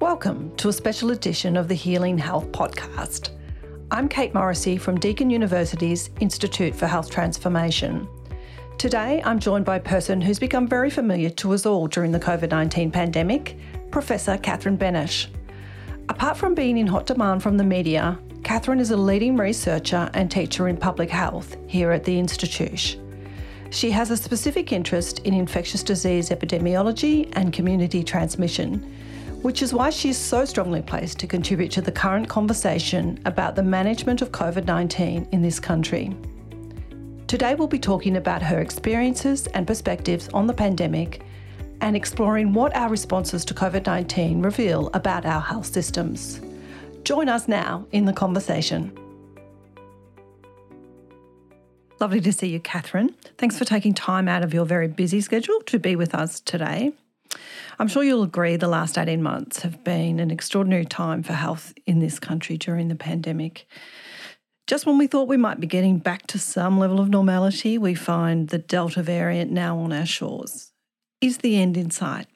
Welcome to a special edition of the Healing Health Podcast. I'm Kate Morrissey from Deakin University's Institute for Health Transformation. Today, I'm joined by a person who's become very familiar to us all during the COVID 19 pandemic, Professor Catherine Bennett. Apart from being in hot demand from the media, Catherine is a leading researcher and teacher in public health here at the Institute. She has a specific interest in infectious disease epidemiology and community transmission, which is why she is so strongly placed to contribute to the current conversation about the management of COVID 19 in this country. Today, we'll be talking about her experiences and perspectives on the pandemic and exploring what our responses to COVID 19 reveal about our health systems. Join us now in the conversation. Lovely to see you, Catherine. Thanks for taking time out of your very busy schedule to be with us today. I'm sure you'll agree the last 18 months have been an extraordinary time for health in this country during the pandemic. Just when we thought we might be getting back to some level of normality, we find the Delta variant now on our shores. Is the end in sight?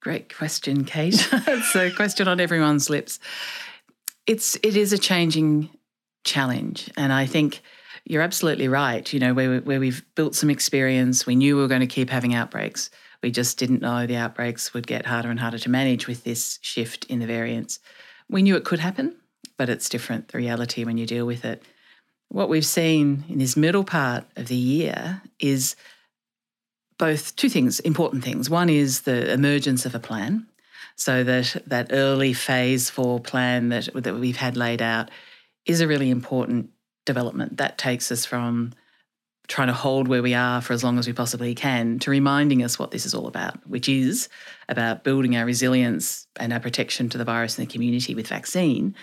Great question, Kate. it's a question on everyone's lips. It's it is a changing challenge, and I think you're absolutely right. You know, where, where we've built some experience, we knew we were going to keep having outbreaks. We just didn't know the outbreaks would get harder and harder to manage with this shift in the variants. We knew it could happen, but it's different, the reality when you deal with it. What we've seen in this middle part of the year is both two things, important things. One is the emergence of a plan. So that that early phase four plan that, that we've had laid out is a really important development. That takes us from trying to hold where we are for as long as we possibly can to reminding us what this is all about, which is about building our resilience and our protection to the virus in the community with vaccine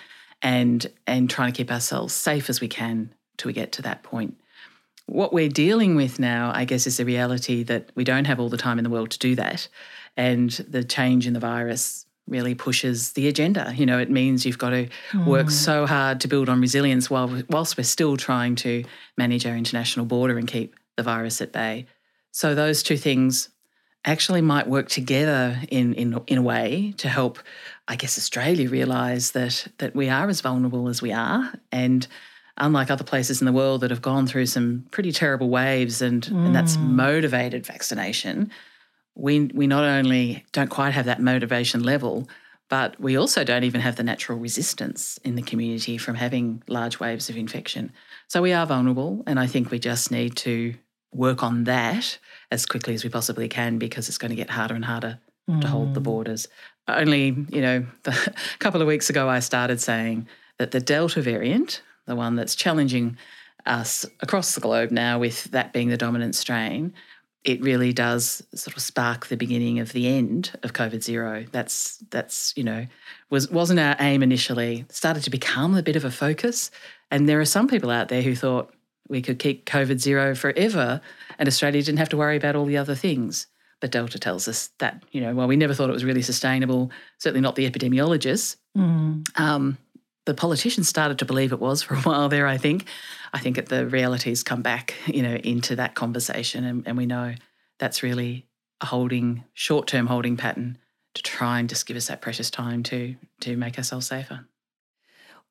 and and trying to keep ourselves safe as we can till we get to that point. What we're dealing with now, I guess, is the reality that we don't have all the time in the world to do that. And the change in the virus really pushes the agenda. You know, it means you've got to mm. work so hard to build on resilience while whilst we're still trying to manage our international border and keep the virus at bay. So those two things actually might work together in in in a way to help I guess Australia realize that that we are as vulnerable as we are and unlike other places in the world that have gone through some pretty terrible waves and mm. and that's mm. motivated vaccination we we not only don't quite have that motivation level, but we also don't even have the natural resistance in the community from having large waves of infection. So we are vulnerable, and I think we just need to work on that as quickly as we possibly can because it's going to get harder and harder mm. to hold the mm. borders. Only, you know, the, a couple of weeks ago, I started saying that the Delta variant, the one that's challenging us across the globe now, with that being the dominant strain, it really does sort of spark the beginning of the end of COVID zero. That's that's you know was wasn't our aim initially. Started to become a bit of a focus, and there are some people out there who thought we could keep COVID zero forever, and Australia didn't have to worry about all the other things. But Delta tells us that you know while we never thought it was really sustainable. Certainly not the epidemiologists. Mm. Um, the politicians started to believe it was for a while there. I think. I think that the realities come back, you know, into that conversation, and, and we know that's really a holding short-term holding pattern to try and just give us that precious time to to make ourselves safer.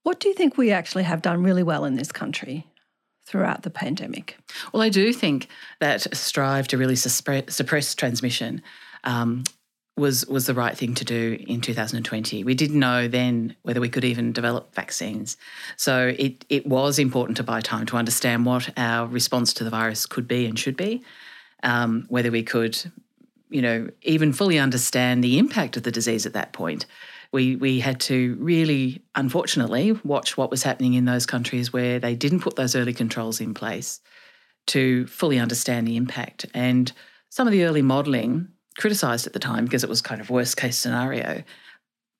What do you think we actually have done really well in this country throughout the pandemic? Well, I do think that strive to really suppress transmission um, was was the right thing to do in 2020. We didn't know then whether we could even develop vaccines. So it it was important to buy time to understand what our response to the virus could be and should be, um, whether we could, you know, even fully understand the impact of the disease at that point. We we had to really, unfortunately, watch what was happening in those countries where they didn't put those early controls in place to fully understand the impact. And some of the early modelling criticised at the time because it was kind of worst case scenario,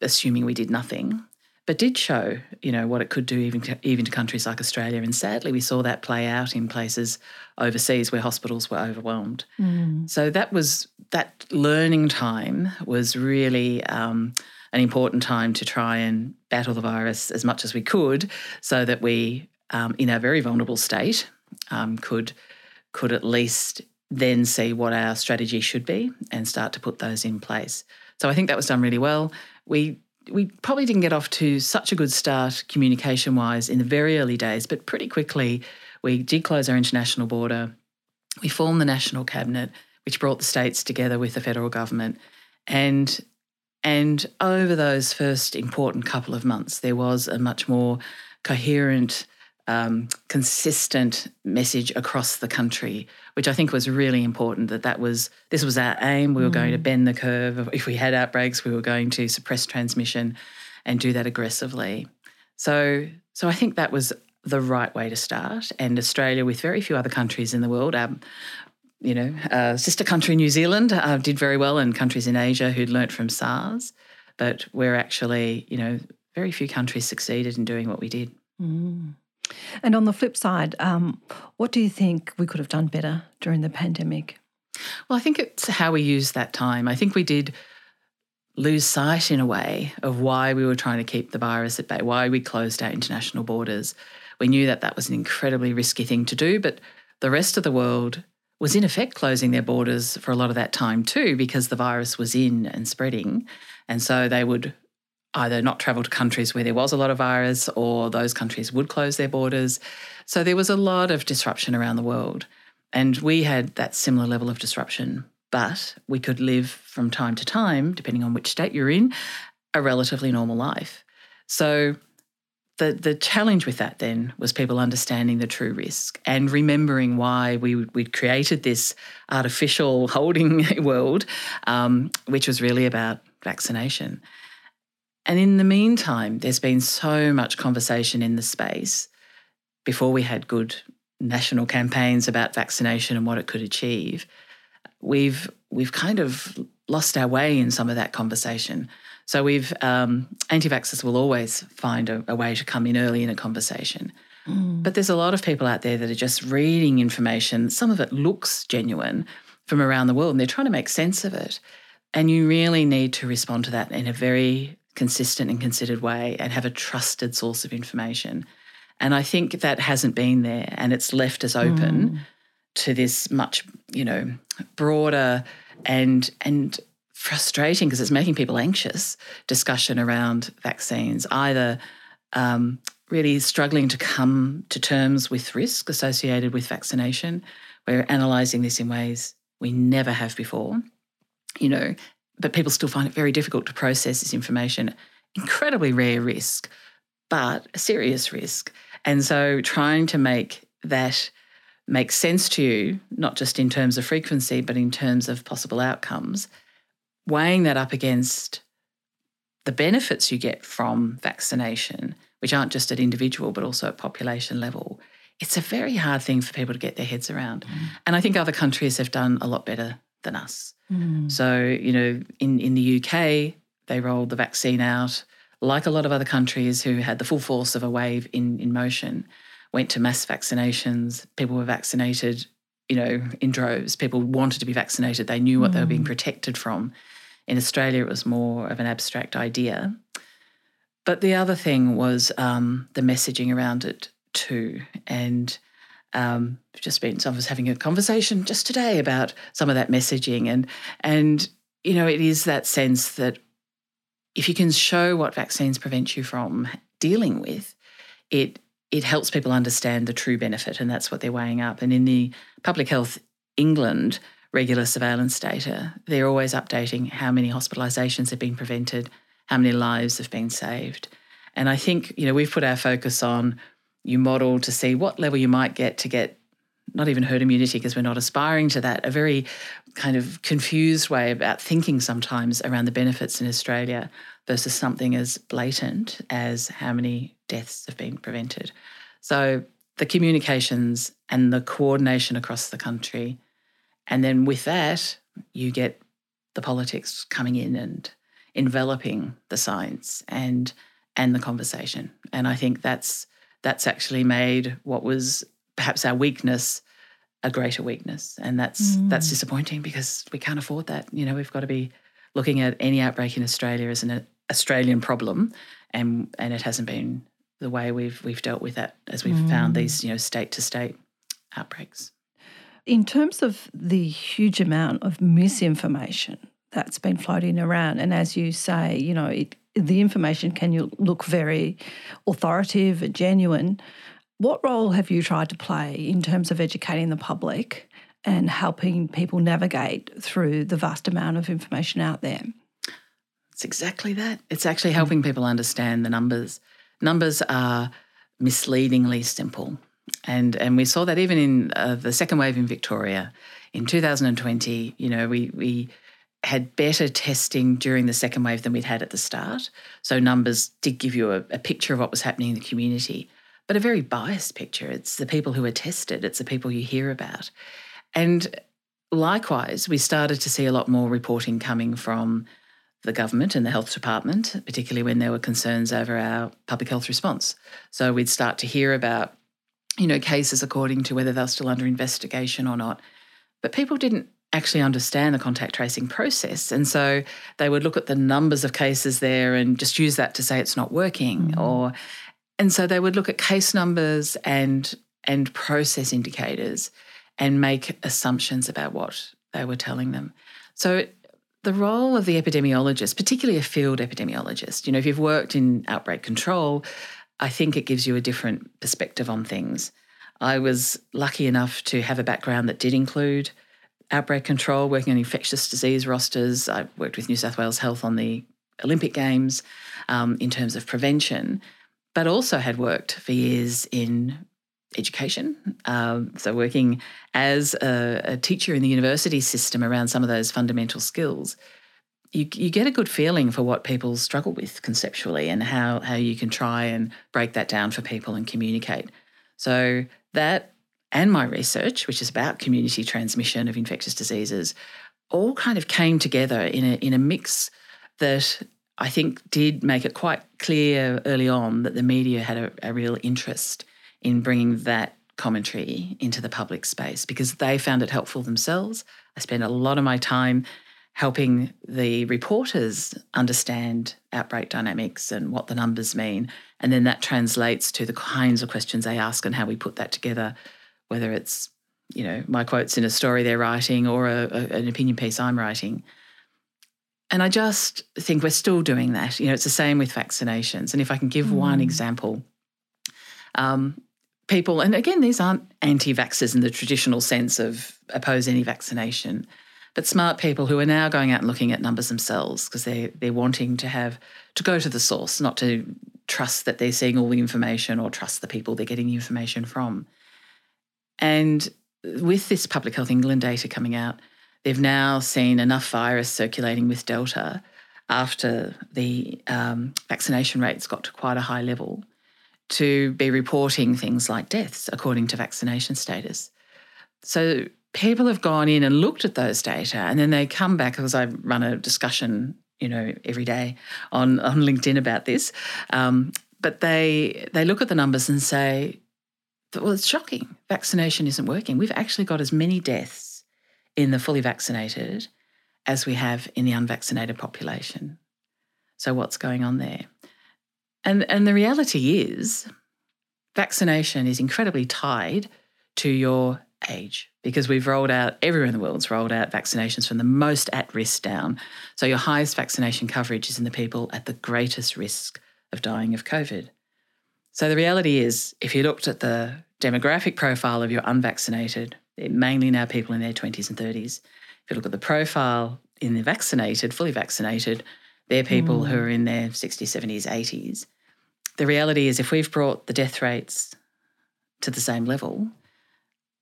assuming we did nothing, but did show you know what it could do even to, even to countries like Australia. And sadly, we saw that play out in places overseas where hospitals were overwhelmed. Mm. So that was that learning time was really. Um, an important time to try and battle the virus as much as we could, so that we, um, in our very vulnerable state, um, could could at least then see what our strategy should be and start to put those in place. So I think that was done really well. We we probably didn't get off to such a good start communication wise in the very early days, but pretty quickly we did close our international border. We formed the national cabinet, which brought the states together with the federal government, and and over those first important couple of months, there was a much more coherent um, consistent message across the country, which I think was really important. That that was this was our aim. We were mm. going to mm. bend the curve. If we had outbreaks, we were going to suppress transmission and do that aggressively. So, so I think that was the right way to start. And Australia, with very few other countries in the world, um, you know, uh, sister country New Zealand uh, did very well, and countries in Asia who'd learnt from SARS. But we're actually, you know, very few countries succeeded in doing what we did. Mm. And on the flip side, um, what do you think we could have done better during the pandemic? Well, I think it's how we use that time. I think we did lose sight in a way of why we were trying to keep the virus at bay, why we closed our international borders. We knew that that was an incredibly risky thing to do, but the rest of the world was in effect closing their borders for a lot of that time too because the virus was in and spreading. And so they would either not travel to countries where there was a lot of virus or those countries would close their borders. So there was a lot of disruption around the world. And we had that similar level of disruption, but we could live from time to time, depending on which state you're in, a relatively normal life. So the, the challenge with that then was people understanding the true risk and remembering why we, we'd created this artificial holding world, um, which was really about vaccination. And in the meantime, there's been so much conversation in the space before we had good national campaigns about vaccination and what it could achieve. We've we've kind of lost our way in some of that conversation. So we've um, anti-vaxxers will always find a, a, way to come in early in a conversation. Mm. But there's a lot of people out there that are just reading information. Some of it looks genuine from around the world, and they're trying to make sense of it. And you really need to respond to that in a very consistent and considered way and have a trusted source of information. And I think that hasn't been there and it's left us open mm. to this much, you know, broader and and frustrating because it's making people anxious discussion around vaccines, either um, really struggling to come to terms with risk associated with vaccination. We're analysing this in ways we never have before. You know, but people still find it very difficult to process this information. Incredibly rare risk, but a serious risk. And so trying to make that make sense to you, not just in terms of frequency, but in terms of possible outcomes, weighing that up against the benefits you get from vaccination, which aren't just at individual, but also at population level, it's a very hard thing for people to get their heads around. Mm. And I think other countries have done a lot better than us. Mm. So, you know, in, in the UK, they rolled the vaccine out like a lot of other countries who had the full force of a wave in, in motion, went to mass vaccinations. People were vaccinated, you know, in droves. People wanted to be vaccinated. They knew what mm. they were being mm. protected from. In Australia, it was more of an abstract idea. But the other thing was um, the messaging around it too. And um, just been, so I was having a conversation just today about some of that messaging, and and you know, it is that sense that if you can show what vaccines prevent you from dealing with, it it helps people understand the true benefit, and that's what they're weighing up. And in the Public Health England regular surveillance data, they're always updating how many hospitalisations have been prevented, how many lives have been saved. And I think, you know, we've put our focus on you model to see what level you might get to get not even herd immunity because we're not aspiring to that, a very kind of confused way about thinking sometimes around the benefits in Australia versus something as blatant as how many deaths have been prevented. So the communications and the coordination across the country. And then with that, you get the politics coming in and enveloping the science and and the conversation. And I think that's that's actually made what was perhaps our weakness a greater weakness and that's mm. that's disappointing because we can't afford that you know we've got to be looking at any outbreak in Australia as an Australian problem and and it hasn't been the way we've we've dealt with that as we've mm. found these you know state to state outbreaks in terms of the huge amount of misinformation that's been floating around. And as you say, you know, it, the information can you look very authoritative and genuine. What role have you tried to play in terms of educating the public and helping people navigate through the vast amount of information out there? It's exactly that. It's actually helping people understand the numbers. Numbers are misleadingly simple. And, and we saw that even in uh, the second wave in Victoria in 2020, you know, we, we had better testing during the second wave than we'd had at the start. So numbers did give you a, a, picture of what was happening in the community, but a very biased picture. It's the people who are tested, it's the people you hear about. And likewise, we started to see a lot more reporting coming from the government and the health department, particularly when there were concerns over our public health response. So we'd start to hear about, you know, cases according to whether they're still under investigation or not. But people didn't actually understand the contact tracing process. And so they would look at the numbers of cases there and just use that to say it's not working. Mm-hmm. Or and so they would look at case numbers and and process indicators and make assumptions about what they were telling them. So the role of the epidemiologist, particularly a field epidemiologist, you know, if you've worked in outbreak control, I think it gives you a different perspective on things. I was lucky enough to have a background that did include outbreak control, working on infectious disease rosters. I worked with New South Wales Health on the Olympic Games um, in terms of prevention, but also had worked for years in education. Um, so, working as a, a, teacher in the university system around some of those fundamental skills, you, you get a good feeling for what people struggle with conceptually and how, how you can try and break that down for people and communicate. So, that and my research, which is about community transmission of infectious diseases, all kind of came together in a, in a mix that I think did make it quite clear early on that the media had a, a real interest in bringing that commentary into the public space because they found it helpful themselves. I spent a lot of my time helping the reporters understand outbreak dynamics and what the numbers mean. And then that translates to the kinds of questions they ask and how we put that together whether it's you know my quotes in a story they're writing or a, a, an opinion piece I'm writing. And I just think we're still doing that. You know, it's the same with vaccinations. And if I can give mm. one example, um, people, and again, these aren't anti-vaxxers in the traditional sense of oppose any vaccination, but smart people who are now going out and looking at numbers themselves because they they're wanting to have to go to the source, not to trust that they're seeing all the information or trust the people they're getting the information from. And with this Public Health England data coming out, they've now seen enough virus circulating with Delta after the um, vaccination rates got to quite a high level to be reporting things like deaths according to vaccination status. So people have gone in and looked at those data and then they come back because I run a discussion, you know, every day on, on LinkedIn about this. Um, but they they look at the numbers and say, well, it's shocking. Vaccination isn't working. We've actually got as many deaths in the fully vaccinated as we have in the unvaccinated population. So, what's going on there? And, and the reality is, vaccination is incredibly tied to your age because we've rolled out, everywhere in the world's rolled out vaccinations from the most at risk down. So, your highest vaccination coverage is in the people at the greatest risk of dying of COVID. So the reality is, if you looked at the demographic profile of your unvaccinated, they're mainly now people in their 20s and 30s. If you look at the profile in the vaccinated, fully vaccinated, they're people mm. who are in their 60s, 70s, 80s. The reality is, if we've brought the death rates to the same level,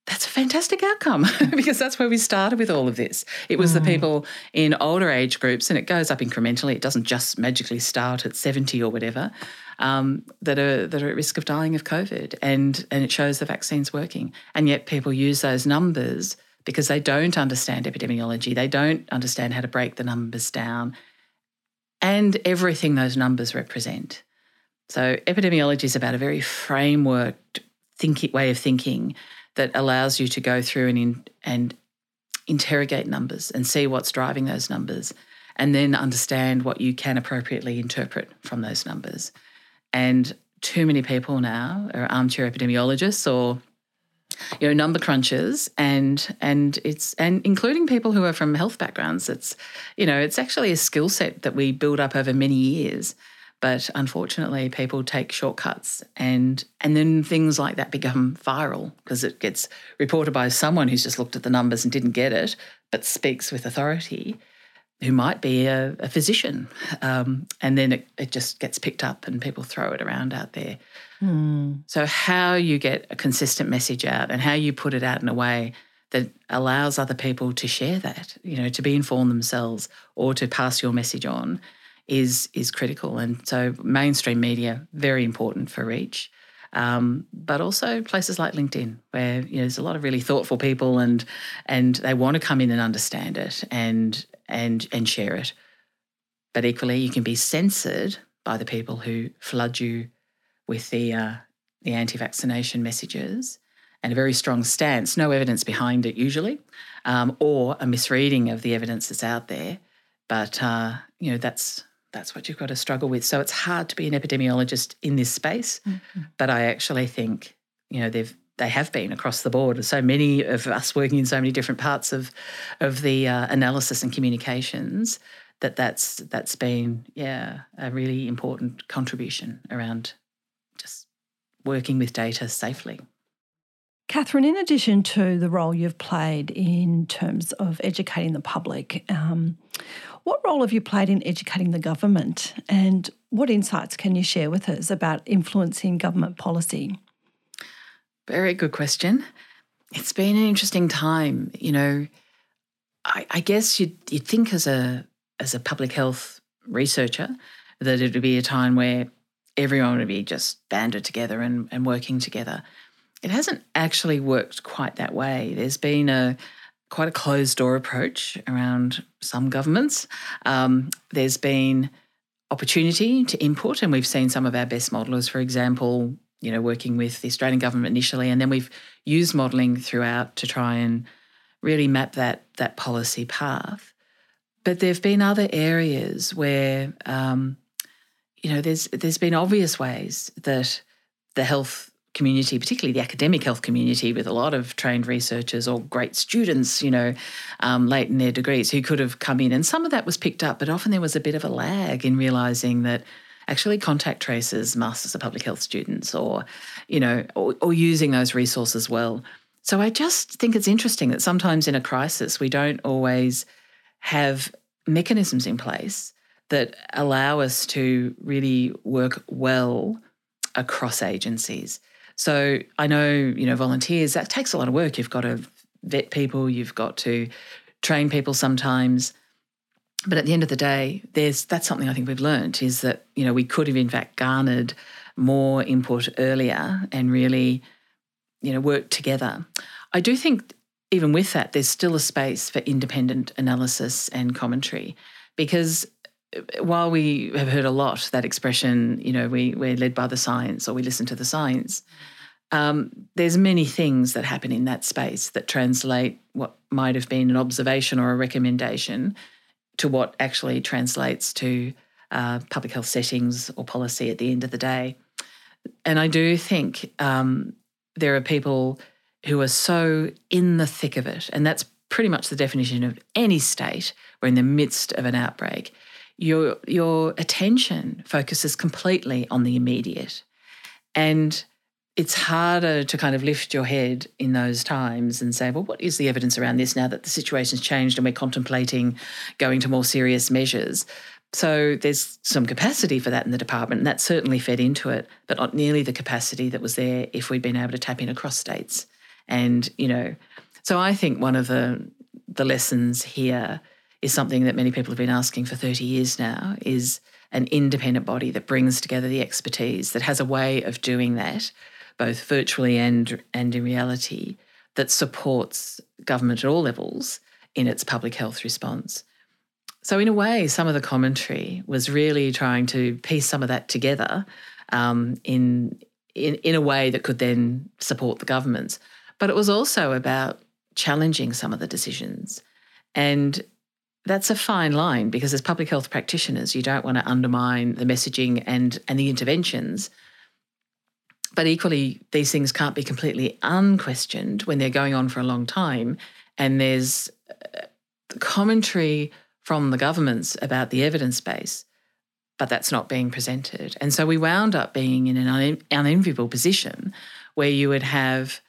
that's a fantastic outcome because that's where we started with all of this. It was mm. the people in older age groups, and it goes up incrementally. It doesn't just magically start at 70 or whatever, um, that, are, that are at risk of dying of COVID. And, and it shows the vaccine's working. And yet people use those numbers because they don't understand epidemiology, they don't understand how to break the numbers down and everything those numbers represent. So, epidemiology is about a very frameworked thinking, way of thinking that allows you to go through and, in, and interrogate numbers and see what's driving those numbers and then understand what you can appropriately interpret from those numbers. And too many people now are armchair epidemiologists or you know number crunchers and and it's and including people who are from health backgrounds it's you know it's actually a skill set that we build up over many years but unfortunately people take shortcuts and and then things like that become viral because it gets reported by someone who's just looked at the numbers and didn't get it but speaks with authority who might be a, a physician um, and then it, it just gets picked up and people throw it around out there Mm. so, how you get a consistent message out and how you put it out in a way that allows other people to share that, you know, to be informed themselves or to pass your message on is is critical. And so, mainstream media very important for reach. Um, but also places like LinkedIn, where you know, there's a lot of really thoughtful people, and and they want to come in and understand it and and and share it. But equally, you can be censored by the people who flood you with the uh, the anti-vaccination messages and a very strong stance, no evidence behind it usually, um, or a misreading of the evidence that's out there. But uh, you know that's that's what you've got to struggle with. So it's hard to be an epidemiologist in this space. Mm-hmm. But I actually think you know they've they have been across the board. So many of us working in so many different parts of of the uh, analysis and communications that that's that's been yeah a really important contribution around just working with data safely. Catherine, in addition to the role you've played in terms of educating the public, um, what role have you played in educating the government and what insights can you share with us about influencing government policy? Very good question. It's been an interesting time. You know, I, I guess you'd, you'd think as a as a public health researcher that it would be a time where everyone would be just banded together and, and working together. It hasn't actually worked quite that way. There's been a quite a closed door approach around some governments. Um, there's been opportunity to input, and we've seen some of our best modelers, for example, you know, working with the Australian government initially, and then we've used modelling throughout to try and really map that that policy path. But there have been other areas where um, you know, there's there's been obvious ways that the health community, particularly the academic health community, with a lot of trained researchers or great students, you know, um, late in their degrees, who could have come in, and some of that was picked up, but often there was a bit of a lag in realizing that actually contact tracers, masters of public health students, or you know, or, or using those resources well. So I just think it's interesting that sometimes in a crisis we don't always have mechanisms in place that allow us to really work well across agencies. So I know, you know, volunteers, that takes a lot of work. You've got to vet people, you've got to train people sometimes. But at the end of the day, there's that's something I think we've learned is that, you know, we could have in fact garnered more input earlier and really, you know, worked together. I do think even with that, there's still a space for independent analysis and commentary because while we have heard a lot that expression, you know, we, we're led by the science or we listen to the science, um, there's many things that happen in that space that translate what might have been an observation or a recommendation to what actually translates to uh, public health settings or policy at the end of the day. And I do think um, there are people who are so in the thick of it, and that's pretty much the definition of any state. We're in the midst of an outbreak your your attention focuses completely on the immediate. And it's harder to kind of lift your head in those times and say well what is the evidence around this now that the situation's changed and we're contemplating going to more serious measures? So there's some capacity for that in the department and that certainly fed into it but not nearly the capacity that was there if we'd been able to tap in across states. And you know so i think one of the the lessons here is something that many people have been asking for 30 years now is an independent body that brings together the expertise that has a way of doing that both virtually and and in reality that supports government at all levels in its public health response. So in a way some of the commentary was really trying to piece some of that together um, in, in in a way that could then support the governments. But it was also about challenging some of the decisions. And that's a fine line because as public health practitioners, you don't want to undermine the messaging and, and the interventions. but equally, these things can't be completely unquestioned when they're going on for a long time. And there's uh, commentary from the governments about the evidence base, but that's not being presented. And so we wound up being in an unenviable position where you would have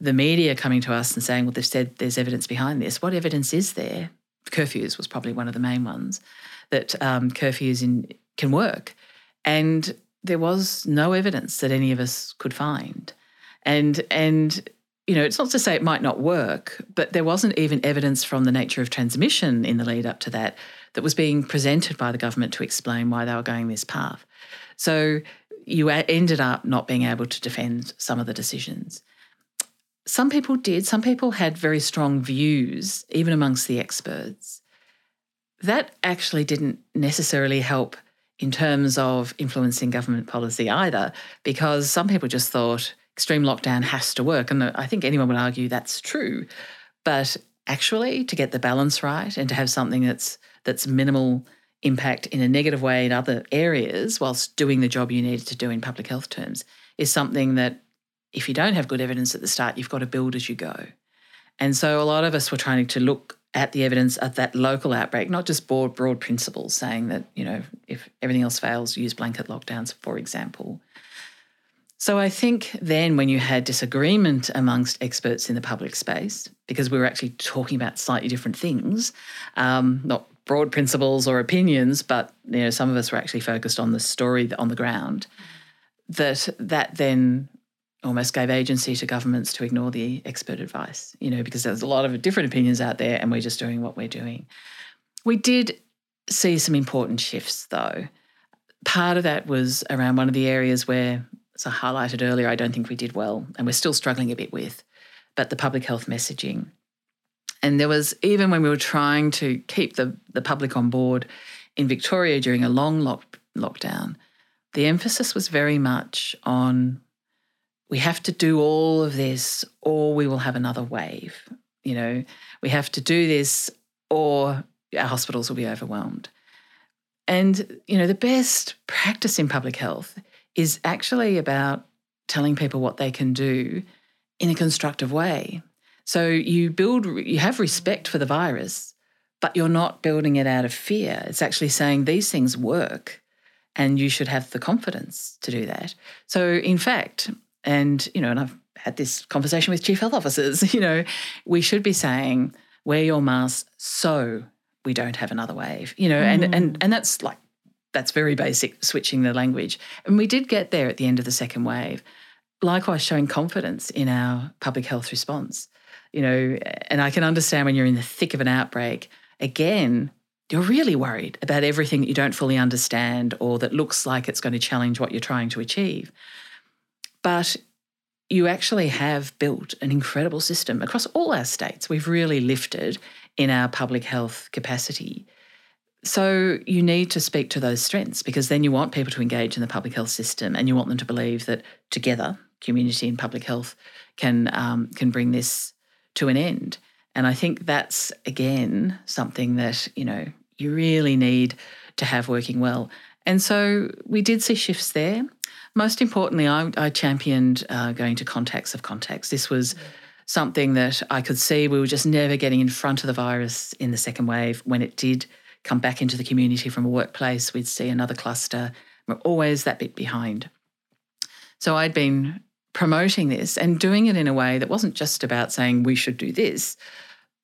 the media coming to us and saying, well, they've said there's evidence behind this. What evidence is there? Curfews was probably one of the main ones that um, curfews in, can work. And there was no evidence that any of us could find. And, and you know, it's not to say it might not work, but there wasn't even evidence from the nature of transmission in the lead up to that that was being presented by the government to explain why they were going this path. So you ended up not being able to defend some of the decisions. Some people did. Some people had very strong views, even amongst the experts. That actually didn't necessarily help in terms of influencing government policy either, because some people just thought extreme lockdown has to work. And I think anyone would argue that's true. But actually, to get the balance right and to have something that's that's minimal impact in a negative way in other areas whilst doing the job you needed to do in public health terms is something that if you don't have good evidence at the start, you've got to build as you go. And so a lot of us were trying to look at the evidence of that local outbreak, not just broad, broad principles saying that, you know, if everything else fails, use blanket lockdowns, for example. So I think then when you had disagreement amongst experts in the public space, because we were actually talking about slightly different things, um, not broad principles or opinions, but you know, some of us were actually focused on the story on the ground, that that then almost gave agency to governments to ignore the expert advice, you know, because there's a lot of different opinions out there and we're just doing what we're doing. We did see some important shifts though. Part of that was around one of the areas where, as I highlighted earlier, I don't think we did well and we're still struggling a bit with, but the public health messaging. And there was, even when we were trying to keep the, the public on board in Victoria during a long lock, lockdown, the emphasis was very much on we have to do all of this or we will have another wave. You know, we have to do this or our hospitals will be overwhelmed. And, you know, the best practice in public health is actually about telling people what they can do in a constructive way. So you build, you have respect for the virus, but you're not building it out of fear. It's actually saying these things work and you should have the confidence to do that. So, in fact, and, you know, and I've had this conversation with chief health officers, you know, we should be saying, wear your mask so we don't have another wave, you know, mm. and, and, and that's like, that's very basic, switching the language. And we did get there at the end of the second wave. Likewise, showing confidence in our public health response, you know, and I can understand when you're in the thick of an outbreak, again, you're really worried about everything that you don't fully understand or that looks like it's going to challenge what you're trying to achieve. But you actually have built an incredible system across all our states. We've really lifted in our public health capacity. So you need to speak to those strengths because then you want people to engage in the public health system and you want them to believe that together, community and public health can um, can bring this to an end. And I think that's again something that you know you really need to have working well. And so we did see shifts there. Most importantly, I, I championed uh, going to contacts of contacts. This was something that I could see we were just never getting in front of the virus in the second wave. When it did come back into the community from a workplace, we'd see another cluster. We're always that bit behind. So I'd been promoting this and doing it in a way that wasn't just about saying we should do this,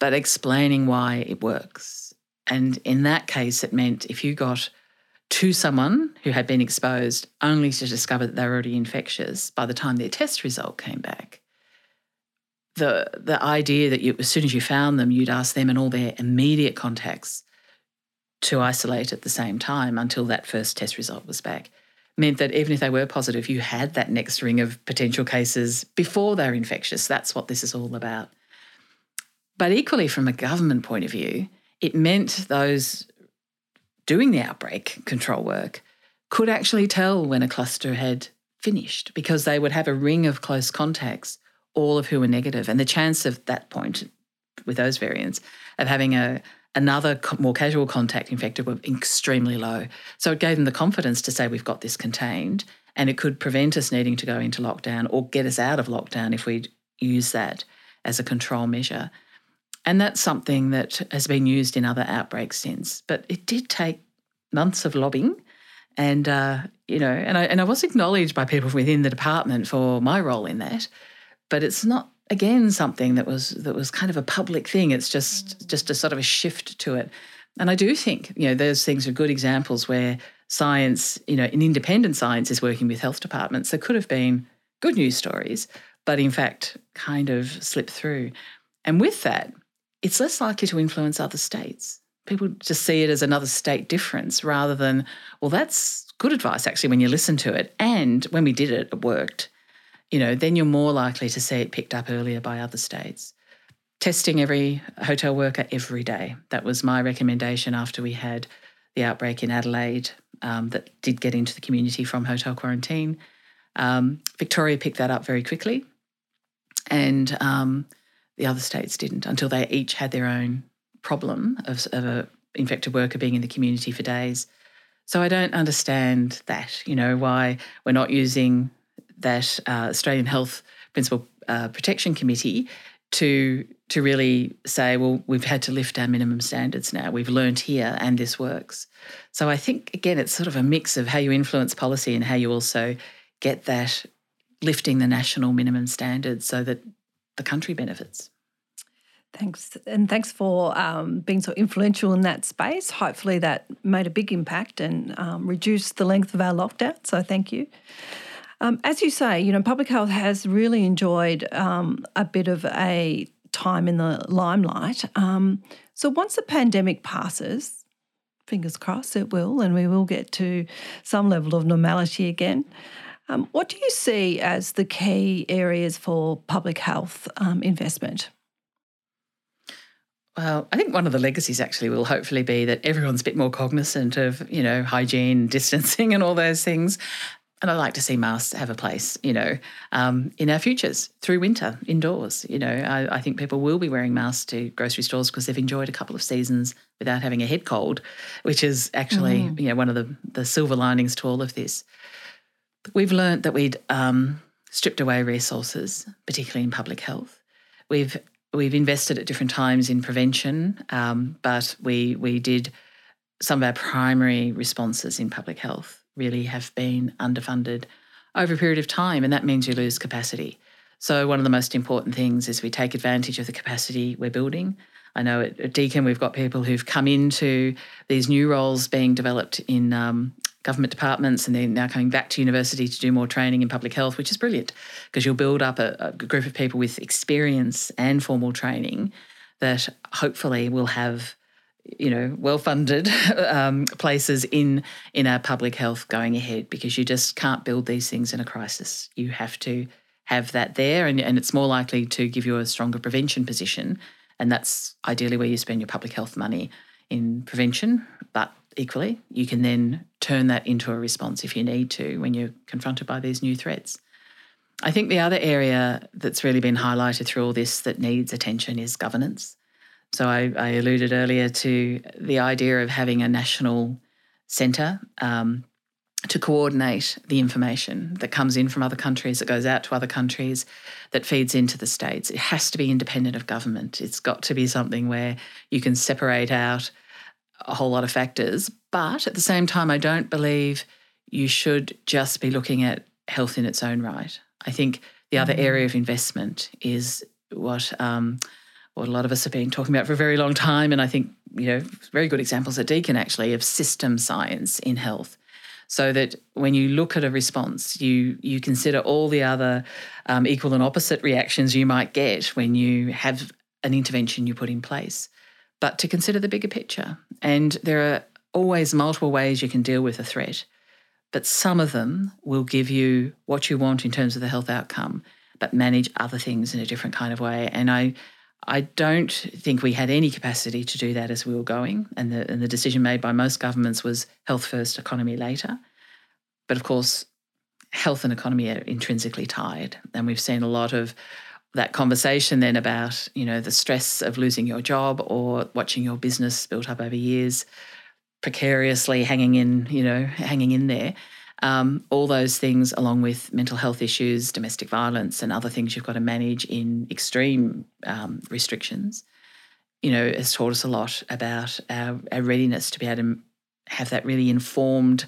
but explaining why it works. And in that case, it meant if you got to someone who had been exposed only to discover that they were already infectious by the time their test result came back. The, the idea that you, as soon as you found them, you'd ask them and all their immediate contacts to isolate at the same time until that first test result was back meant that even if they were positive, you had that next ring of potential cases before they're infectious. That's what this is all about. But equally, from a government point of view, it meant those doing the outbreak control work could actually tell when a cluster had finished because they would have a ring of close contacts, all of who were negative, and the chance of that point with those variants of having a another more casual contact infected were extremely low. So it gave them the confidence to say we've got this contained, And it could prevent us needing to go into lockdown or get us out of lockdown if we use that as a control measure. And that's something that has been used in other outbreaks since. But it did take months of lobbying. And, uh, you know, and I, and I was acknowledged by people within the department for my role in that. But it's not, again, something that was that was kind of a public thing. It's just just a sort of a shift to it. And I do think, you know, those things are good examples where science, you know, an independent science is working with health departments. There could have been good news stories, but in fact, kind of slipped through. And with that, it's less likely to influence other states. People just see it as another state difference rather than, well, that's good advice actually when you listen to it. And when we did it, it worked. You know, then you're more likely to see it picked up earlier by other states. Testing every hotel worker every day. That was my recommendation after we had the outbreak in Adelaide um, that did get into the community from hotel quarantine. Um, Victoria picked that up very quickly. And um, the other states didn't until they each had their own problem of, of a infected worker being in the community for days. So I don't understand that, you know, why we're not using that uh, Australian Health Principal uh, Protection Committee to to really say, well, we've had to lift our minimum standards now. We've learned here, and this works. So I think again, it's sort of a mix of how you influence policy and how you also get that lifting the national minimum standards so that the country benefits. Thanks. And thanks for um, being so influential in that space. Hopefully, that made a big impact and um, reduced the length of our lockdown. So, thank you. Um, as you say, you know, public health has really enjoyed um, a bit of a time in the limelight. Um, so, once the pandemic passes, fingers crossed it will, and we will get to some level of normality again. Um, what do you see as the key areas for public health investment? Well, I think one of the legacies actually will hopefully be that everyone's a bit more cognizant of, you know, hygiene, distancing, and all those things. And I like to see masks have a place, you know, um, in our futures through winter indoors. You know, I, I, think people will be wearing masks to grocery stores because they've enjoyed a couple of seasons without having a head cold, which is actually, mm. you know, one of the, the silver linings to all of this. We've learned that we'd um, stripped away resources, particularly in public health. We've we've invested at different times in prevention, um, but we we did some of our primary responses in public health really have been underfunded over a period of time, and that means you lose capacity. So one of the most important things is we take advantage of the capacity we're building. I know at Deakin we've got people who've come into these new roles being developed in um, government departments and they're now coming back to university to do more training in public health, which is brilliant because you'll build up a, a group of people with experience and formal training that hopefully will have you know well-funded um, places in in our public health going ahead because you just can't build these things in a crisis. You have to have that there and, and it's more likely to give you a stronger prevention position and that's ideally where you spend your public health money in prevention but equally, you can then turn that into a response if you need to when you're confronted by these new threats. I think the other area that's really been highlighted through all this that needs attention is governance. So I, I alluded earlier to the idea of having a national centre um, to coordinate the information that comes in from other countries, that goes out to other countries, that feeds into the states. It has to be independent of government. It's got to be something where you can separate out a whole lot of factors. But at the same time, I don't believe you should just be looking at health in its own right. I think the other mm. area of investment is what um, what a lot of us have been talking about for a very long time, and I think you know very good examples at Deakin actually of system science in health. So that when you look at a response, you you consider all the other um, equal and opposite reactions you might get when you have an intervention you put in place but to consider the bigger picture. And there are always multiple ways you can deal with a threat, but some of them will give you what you want in terms of the health outcome, but manage other things in a different kind of way. And I, I don't think we had any capacity to do that as we were going. And the, and the decision made by most governments was health first, economy later. But of course, health and economy are intrinsically tied. And we've seen a lot of that conversation then about you know the stress of losing your job or watching your business built up over years precariously hanging in you know hanging in there Um, all those things, along with mental health issues, domestic violence, and other things you've got to manage in extreme um, restrictions, you know, has taught us a lot about our, our readiness to be able to have that really informed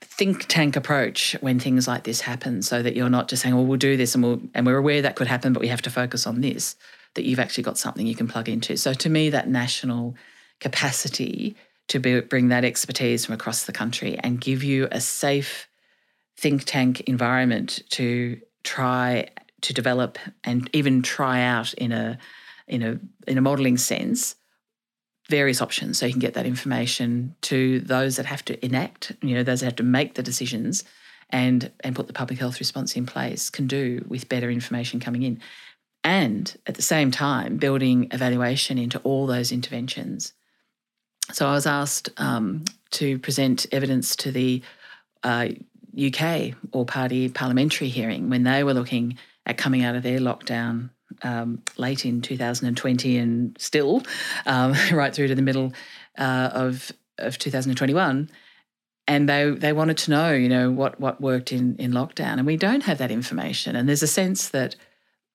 think tank approach when things like this happen so that you're not just saying well we'll do this and we'll and we're aware that could happen but we have to focus on this that you've actually got something you can plug into. So to me that national capacity to be, bring that expertise from across the country and give you a safe think tank environment to try to develop and even try out in a in a in a modelling sense various options. So you can get that information to those that have to enact you know those that have to make the decisions and and put the public health response in place can do with better information coming in. And at the same time building evaluation into all those interventions so I was asked um, to present evidence to the uh, UK All Party parliamentary hearing when they were looking at coming out of their lockdown um, late in 2020 and still um, right through to the middle uh, of of 2021. And they they wanted to know, you know, what what worked in in lockdown, and we don't have that information. And there's a sense that,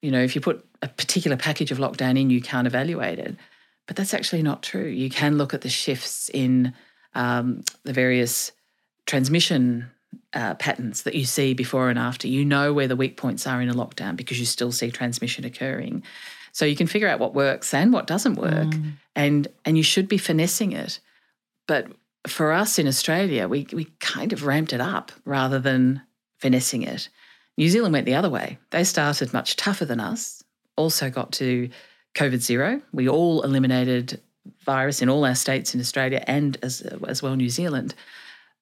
you know, if you put a particular package of lockdown in, you can't evaluate it. But that's actually not true. You can look at the shifts in um, the various transmission uh, patterns that you see before and after. You know where the weak points are in a lockdown because you still see transmission occurring. So you can figure out what works and what doesn't work, mm. and and you should be finessing it. But for us in Australia, we we kind of ramped it up rather than finessing it. New Zealand went the other way. They started much tougher than us. Also got to COVID zero. We all eliminated virus in all our states in Australia and as, as well New Zealand.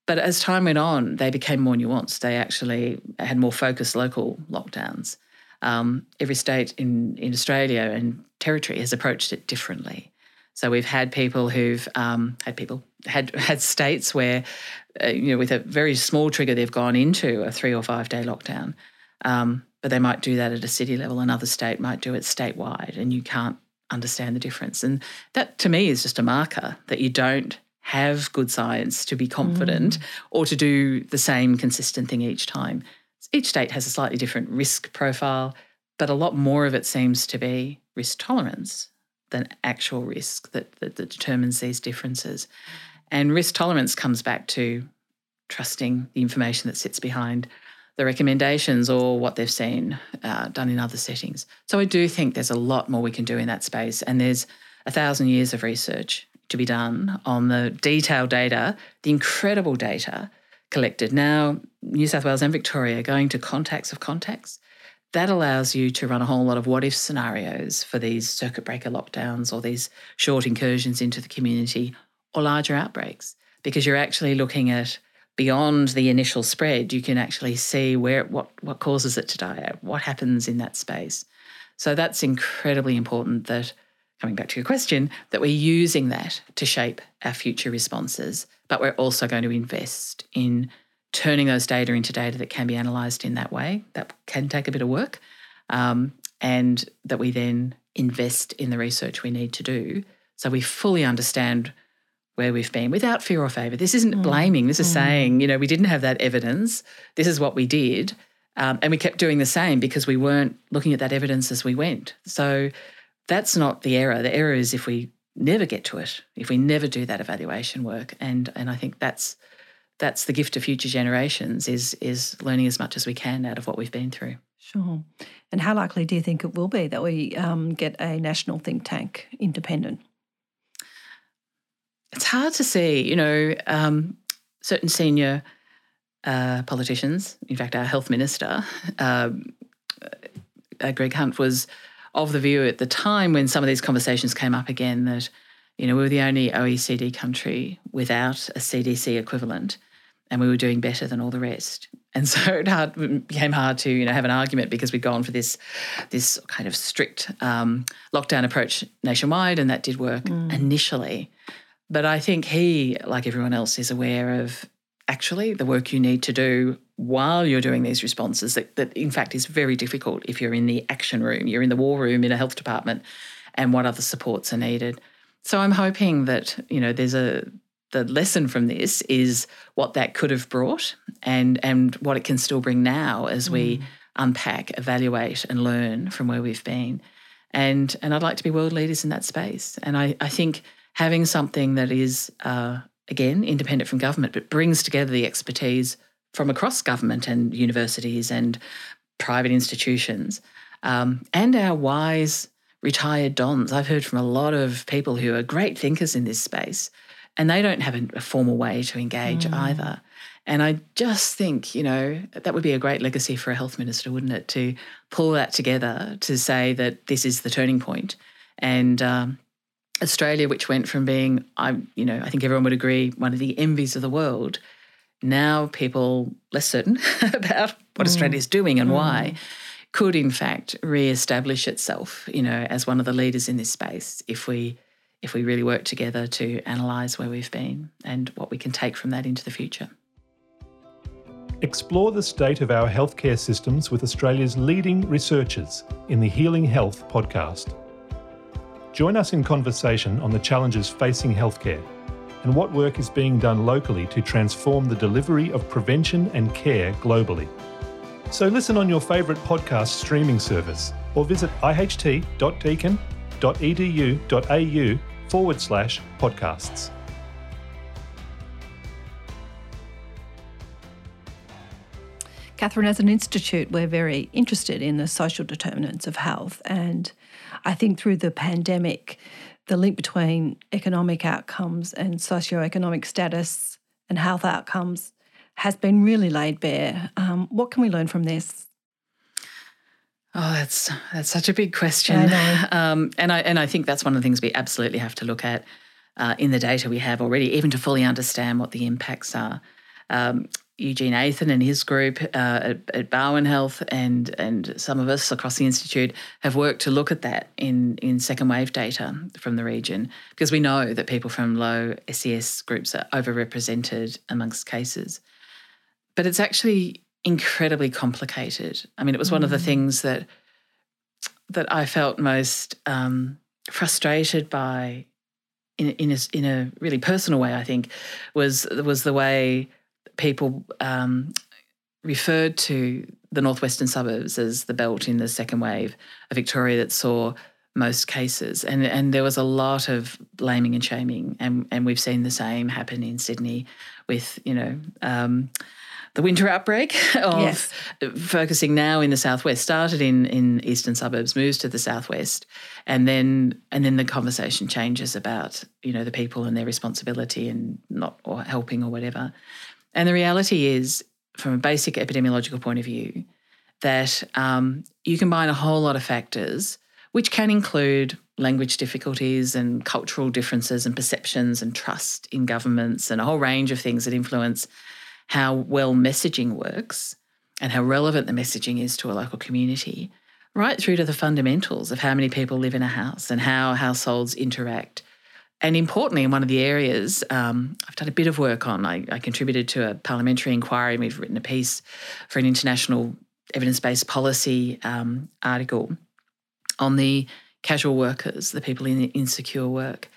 But as time went on, they became more nuanced. They actually had more focused local lockdowns. Um, every state in, in Australia and territory has approached it differently. So we've had people who've um, had people had had states where, uh, you know, with a very small trigger, they've gone into a three or five day lockdown. Um, but they might do that at a city level. Another state might do it statewide, and you can't understand the difference. And that to me is just a marker that you don't have good science to be confident mm. or to do the same consistent thing each time. Each state has a slightly different risk profile, but a lot more of it seems to be risk tolerance than actual risk that, that, that determines these differences. And risk tolerance comes back to trusting the information that sits behind the recommendations or what they've seen uh, done in other settings. So I do think there's a lot more we can do in that space, and there's a thousand years of research to be done on the detailed data, the incredible data collected. Now, New South Wales and Victoria going to contacts of contacts. That allows you to run a whole lot of what if scenarios for these circuit breaker lockdowns or these short incursions into the community or larger outbreaks because you're actually looking at beyond the initial spread, you can actually see where what what causes it to die out, what happens in that space. So that's incredibly important that coming back to your question, that we're using that to shape our future responses, but we're also going to invest in turning those data into data that can be analysed in that way. That can take a bit of work, um, and that we then invest in the research we need to do so we fully understand where we've been without fear or favour. This isn't mm. blaming. This is mm. saying, you know, we didn't have that evidence. This is what we did. Um, and we kept doing the same because we weren't looking at that evidence as we went. So that's not the error. The error is if we never get to it, if we never do that evaluation work. And and I think that's that's the gift to future generations is is learning as much as we can out of what we've been through. Sure. And how likely do you think it will be that we um, get a national think tank independent? It's hard to see. You know, um, certain senior uh, politicians, in fact, our health minister, um, uh, Greg Hunt, was of the view at the time when some of these conversations came up again that, you know, we were the only OECD country without a CDC equivalent and we were doing better than all the rest. And so it, hard, it became hard to you know have an argument because we'd gone for this this kind of strict um, lockdown approach nationwide, and that did work mm. initially. But I think he, like everyone else, is aware of actually the work you need to do while you're doing these responses that, that in fact is very difficult if you're in the action room, you're in the war room in a health department, and what other supports are needed. So I'm hoping that, you know, there's a the lesson from this is what that could have brought and and what it can still bring now as mm. we unpack, evaluate, and learn from where we've been. And and I'd like to be world leaders in that space. And I, I think having something that is uh, again independent from government, but brings together the expertise from across government and universities and private institutions, um, and our wise retired dons. I've heard from a lot of people who are great thinkers in this space, and they don't have a, formal way to engage mm. either. And I just think, you know, that would be a great legacy for a health minister, wouldn't it? To pull that together to say that this is the turning point. And um, Australia, which went from being, I, you know, I think everyone would agree, one of the envies of the world, now people less certain about what mm. Australia is doing and mm. why, could in fact re-establish itself, you know, as one of the leaders in this space if we if we really work together to analyse where we've been and what we can take from that into the future. Explore the state of our healthcare systems with Australia's leading researchers in the Healing Health podcast. Join us in conversation on the challenges facing healthcare and what work is being done locally to transform the delivery of prevention and care globally. So listen on your favourite podcast streaming service or visit iht.deakin.edu.au forward slash podcasts. Catherine, as an institute, we're very interested in the social determinants of health. And I think through the pandemic, the link between economic outcomes and socioeconomic status and health outcomes has been really laid bare. Um, what can we learn from this? Oh, that's that's such a big question, I um, and I and I think that's one of the things we absolutely have to look at uh, in the data we have already, even to fully understand what the impacts are. Um, Eugene Athan and his group uh, at, at, Barwon Health and and some of us across the institute have worked to look at that in in second wave data from the region because we know that people from low SES groups are overrepresented amongst cases, but it's actually incredibly complicated. I mean, it was one of the mm. things that that I felt most um, frustrated by in in a, in a really personal way. I think was was the way people um, referred to the northwestern suburbs as the belt in the second wave of Victoria that saw most cases, and and there was a lot of blaming and shaming, and and we've seen the same happen in Sydney, with you know. Um, the winter outbreak of yes. focusing now in the southwest started in in eastern suburbs moves to the southwest and then and then the conversation changes about you know the people and their responsibility and not or helping or whatever and the reality is, from a basic epidemiological point of view, that um, you combine a whole lot of factors, which can include language difficulties and cultural differences and perceptions and trust in governments and a whole range of things that influence how well messaging works and how relevant the messaging is to a local community, right through to the fundamentals of how many people live in a house and how households interact and importantly, in one of the areas um, I've done a bit of work on, I, I, contributed to a parliamentary inquiry. and We've written a piece for an international evidence based policy um, article on the casual workers, the people in insecure work.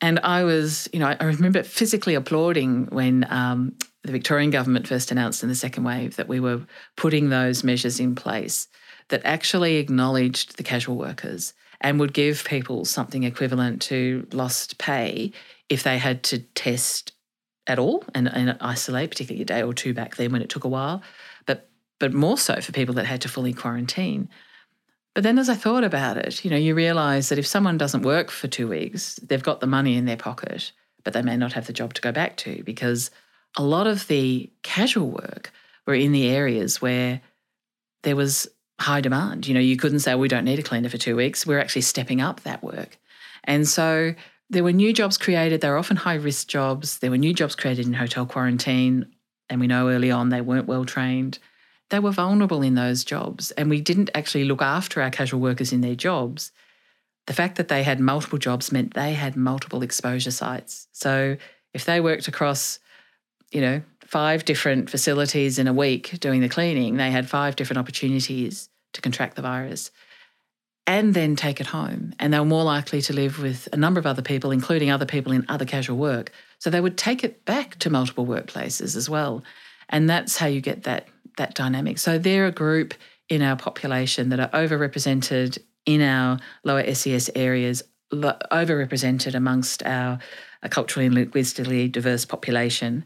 And I was, you know, I remember physically applauding when um, the Victorian government first announced in the second wave that we were putting those measures in place that actually acknowledged the casual workers and would give people something equivalent to lost pay if they had to test at all and, and isolate, particularly a day or two back then when it took a while, but but more so for people that had to fully quarantine. But then as I thought about it, you know, you realise that if someone doesn't work for two weeks, they've got the money in their pocket, but they may not have the job to go back to because a lot of the casual work were in the areas where there was high demand. You know, you couldn't say, we don't need a cleaner for two weeks. We're actually stepping up that work. And so there were new jobs created. They were often high risk jobs. There were new jobs created in hotel quarantine. And we know early on they weren't well trained. They were vulnerable in those jobs. And we didn't actually look after our casual workers in their jobs. The fact that they had multiple jobs meant they had multiple exposure sites. So if they worked across, you know, five different facilities in a week doing the cleaning, they had five different opportunities to contract the virus and then take it home. And they were more likely to live with a number of other people, including other people in other casual work. So they would take it back to multiple workplaces as well. And that's how you get that, that dynamic. So they're a group in our population that are overrepresented in our lower SES areas, overrepresented amongst our uh, culturally and linguistically diverse population.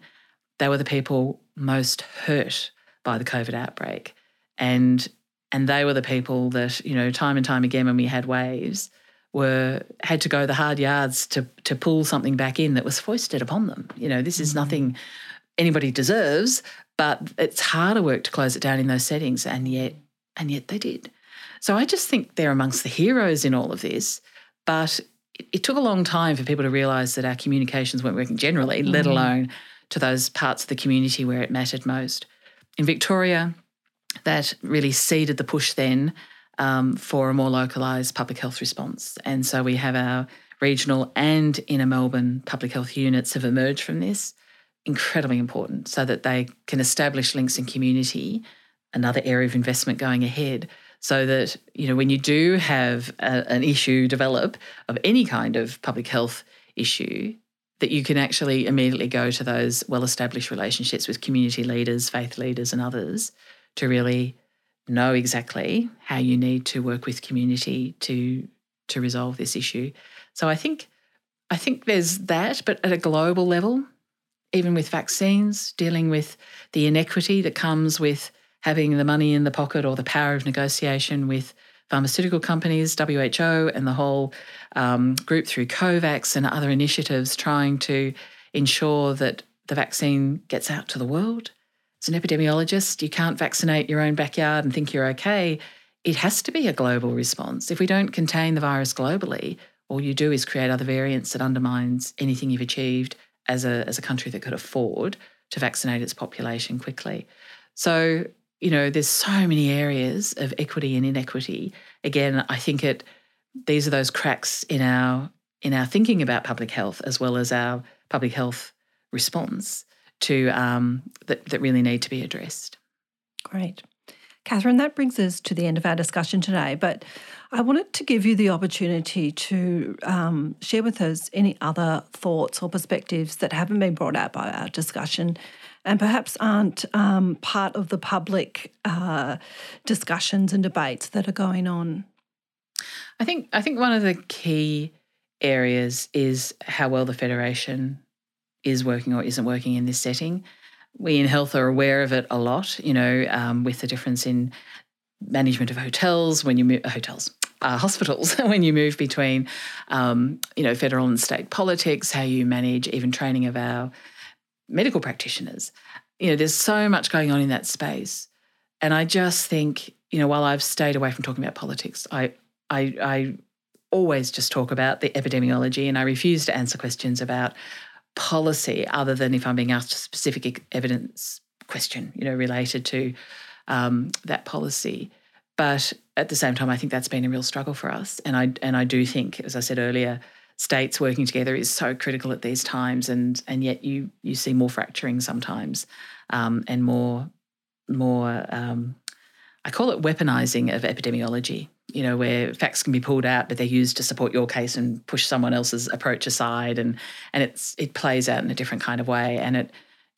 They were the people most hurt by the COVID outbreak. And and they were the people that, you know, time and time again when we had waves, were had to go the hard yards to to pull something back in that was foisted upon them. You know, this is mm-hmm. nothing anybody deserves, but it's harder work to close it down in those settings, and yet and yet they did. So I just think they're amongst the heroes in all of this, but it, it took a long time for people to realise that our communications weren't working generally, mm. let alone to those parts of the community where it mattered most. In Victoria, that really seeded the push then um, for a more localised public health response. And so we have our regional and inner Melbourne public health units have emerged from this. Incredibly important so that they can establish links in community, another area of investment going ahead. So that, you know, when you do have a, an issue develop of any kind of public health issue, that you can actually immediately go to those well established relationships with community leaders, faith leaders, and others to really know exactly how you need to work with community to to resolve this issue. So I think I think there's that, but at a global level, even with vaccines, dealing with the inequity that comes with having the money in the pocket or the power of negotiation with pharmaceutical companies, WHO, and the whole um, group through COVAX and other initiatives trying to ensure that the vaccine gets out to the world as an epidemiologist, you can't vaccinate your own backyard and think you're okay. It has to be a global response. If we don't contain the virus globally, all you do is create other variants that undermines anything you've achieved as a, as a country that could afford to vaccinate its population quickly. So, you know, there's so many areas of equity and inequity. Again, I think it these are those cracks in our in our thinking about public health as well as our public health response to um, that, that really need to be addressed. Great. Catherine, that brings us to the end of our discussion today. But I wanted to give you the opportunity to um, share with us any other thoughts or perspectives that haven't been brought out by our discussion and perhaps aren't um, part of the public uh, discussions and debates that are going on. I think I think one of the key areas is how well the federation is working or isn't working in this setting. We in health are aware of it a lot, you know, um, with the difference in management of hotels when you move, hotels, uh, hospitals when you move between, um, you know, federal and state politics, how you manage even training of our medical practitioners. You know, there's so much going on in that space, and I just think, you know, while I've stayed away from talking about politics, I, I, I always just talk about the epidemiology, and I refuse to answer questions about policy other than if I'm being asked a specific evidence question, you know, related to um, that policy. But at the same time, I think that's been a real struggle for us, and I and I do think, as I said earlier, states working together is so critical at these times, and and yet you you see more fracturing sometimes, um, and more more um, I call it weaponizing of epidemiology you know, where facts can be pulled out, but they're used to support your case and push someone else's approach aside, and and it's it plays out in a different kind of way, and it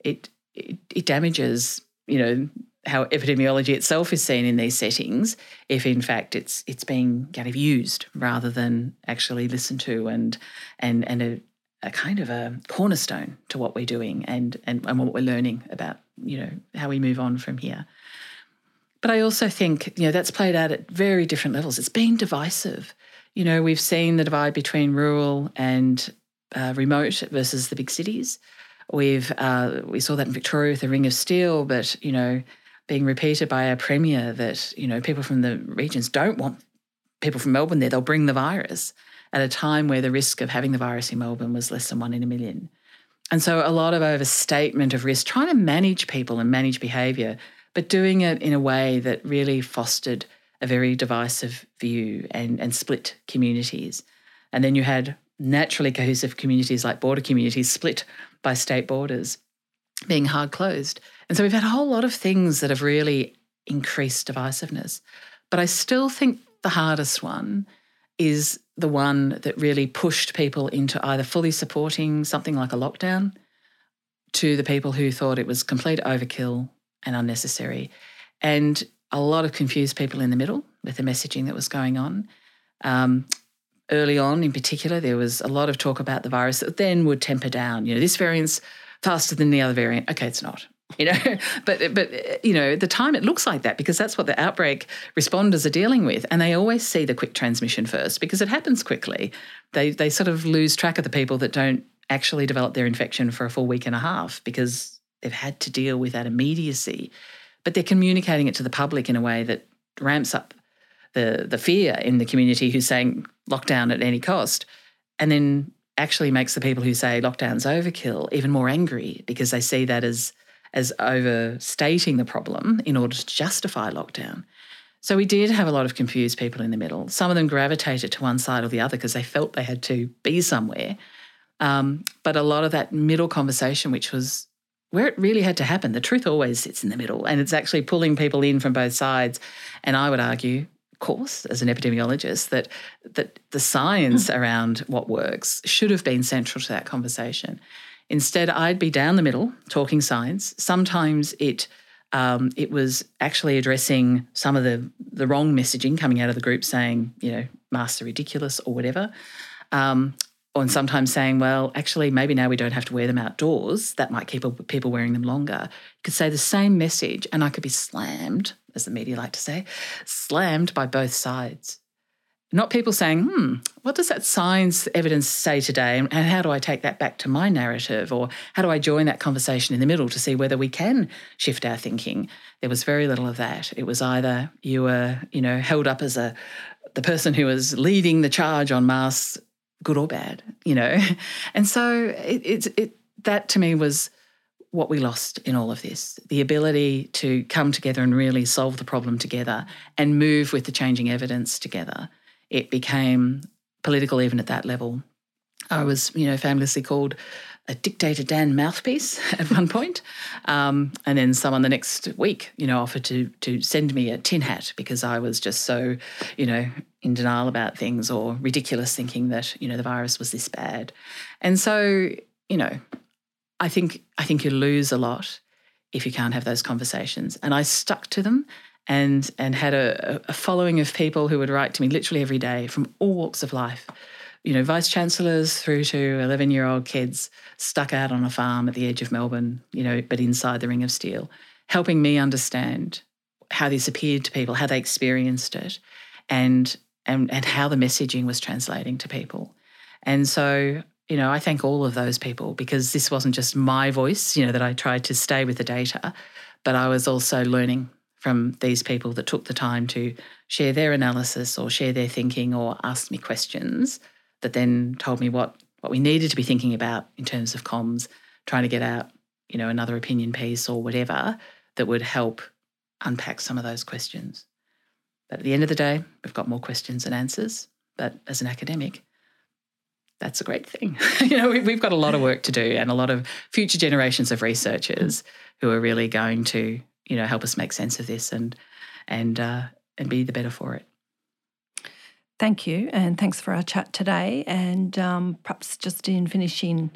it it, it damages, you know, how epidemiology itself is seen in these settings, if in fact it's it's being kind of used rather than actually listened to and and and a, a kind of a cornerstone to what we're doing and, and and what we're learning about, you know, how we move on from here. But I also think, you know, that's played out at very different levels. It's been divisive. You know, we've seen the divide between rural and uh, remote versus the big cities. We've uh, we saw that in Victoria with the Ring of Steel, but you know, being repeated by our premier that you know people from the regions don't want people from Melbourne there. They'll bring the virus at a time where the risk of having the virus in Melbourne was less than one in a million. And so a lot of overstatement of risk, trying to manage people and manage behaviour but doing it in a way that really fostered a very divisive view and, and split communities. And then you had naturally cohesive communities like border communities split by state borders being hard closed. And so we've had a whole lot of things that have really increased divisiveness. But I still think the hardest one is the one that really pushed people into either fully supporting something like a lockdown to the people who thought it was complete overkill and unnecessary. And a lot of confused people in the middle with the messaging that was going on. Um, early on, in particular, there was a lot of talk about the virus that then would temper down. You know, this variant's faster than the other variant. Okay, it's not. You know, but but you know, at the time it looks like that because that's what the outbreak responders are dealing with, and they always see the quick transmission first because it happens quickly. They they sort of lose track of the people that don't actually develop their infection for a full week and a half because they've had to deal with that immediacy. But they're communicating it to the public in a way that ramps up the the fear in the community who's saying lockdown at any cost, and then actually makes the people who say lockdown's overkill even more angry because they see that as as overstating the problem in order to justify lockdown. So we did have a lot of confused people in the middle. Some of them gravitated to one side or the other because they felt they had to be somewhere. Um, but a lot of that middle conversation, which was where it really had to happen, the truth always sits in the middle and it's actually pulling people in from both sides. And I would argue course as an epidemiologist that that the science mm. around what works should have been central to that conversation. Instead, I'd be down the middle talking science. Sometimes it um, it was actually addressing some of the the wrong messaging coming out of the group, saying you know masks are ridiculous or whatever. Um, and sometimes saying, well, actually, maybe now we don't have to wear them outdoors. That might keep people wearing them longer. You could say the same message, and I could be slammed as the media like to say, slammed by both sides. Not people saying, hmm, what does that science evidence say today? And how do I take that back to my narrative? Or how do I join that conversation in the middle to see whether we can shift our thinking? There was very little of that. It was either you were, you know, held up as a the person who was leading the charge on masks, good or bad, you know. And so it, it, it that to me was what we lost in all of this the ability to come together and really solve the problem together and move with the changing evidence together. It became political even at that level. I was, you know, famously called a dictator Dan mouthpiece at one point. Um, and then someone the next week, you know, offered to to send me a tin hat because I was just so, you know, in denial about things or ridiculous thinking that, you know, the virus was this bad. And so, you know, I think I think you lose a lot if you can't have those conversations. And I stuck to them and and had a, a following of people who would write to me literally every day from all walks of life. You know, vice chancellors through to 11 year old kids stuck out on a farm at the edge of Melbourne, you know, but inside the ring of steel, helping me understand how this appeared to people, how they experienced it, and and and how the messaging was translating to people. And so you know, I thank all of those people because this wasn't just my voice, you know, that I tried to stay with the data, but I was also learning from these people that took the time to share their analysis or share their thinking or ask me questions that then told me what what we needed to be thinking about in terms of comms, trying to get out, you know, another opinion piece or whatever that would help unpack some of those questions. But at the end of the day, we've got more questions than answers. But as an academic, that's a great thing. you know, we've got a lot of work to do and a lot of future generations of researchers who are really going to, you know, help us make sense of this and and uh, and be the better for it. Thank you, and thanks for our chat today. And um, perhaps just in finishing,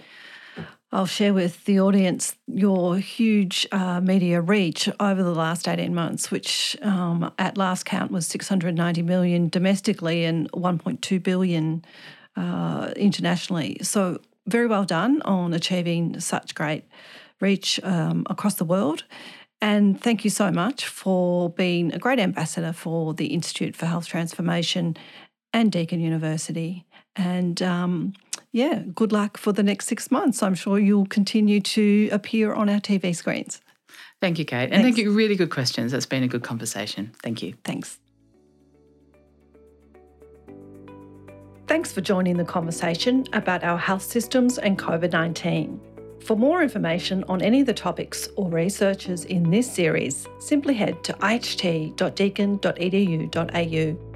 I'll share with the audience your huge uh, media reach over the last 18 months, which um, at last count was 690 million domestically and 1.2 billion uh, internationally. So, very well done on achieving such great reach um, across the world. And thank you so much for being a great ambassador for the Institute for Health Transformation and Deakin University. And um, yeah, good luck for the next six months. I'm sure you'll continue to appear on our TV screens. Thank you, Kate. And Thanks. thank you. Really good questions. That's been a good conversation. Thank you. Thanks. Thanks for joining the conversation about our health systems and COVID 19. For more information on any of the topics or researchers in this series, simply head to iht.deakin.edu.au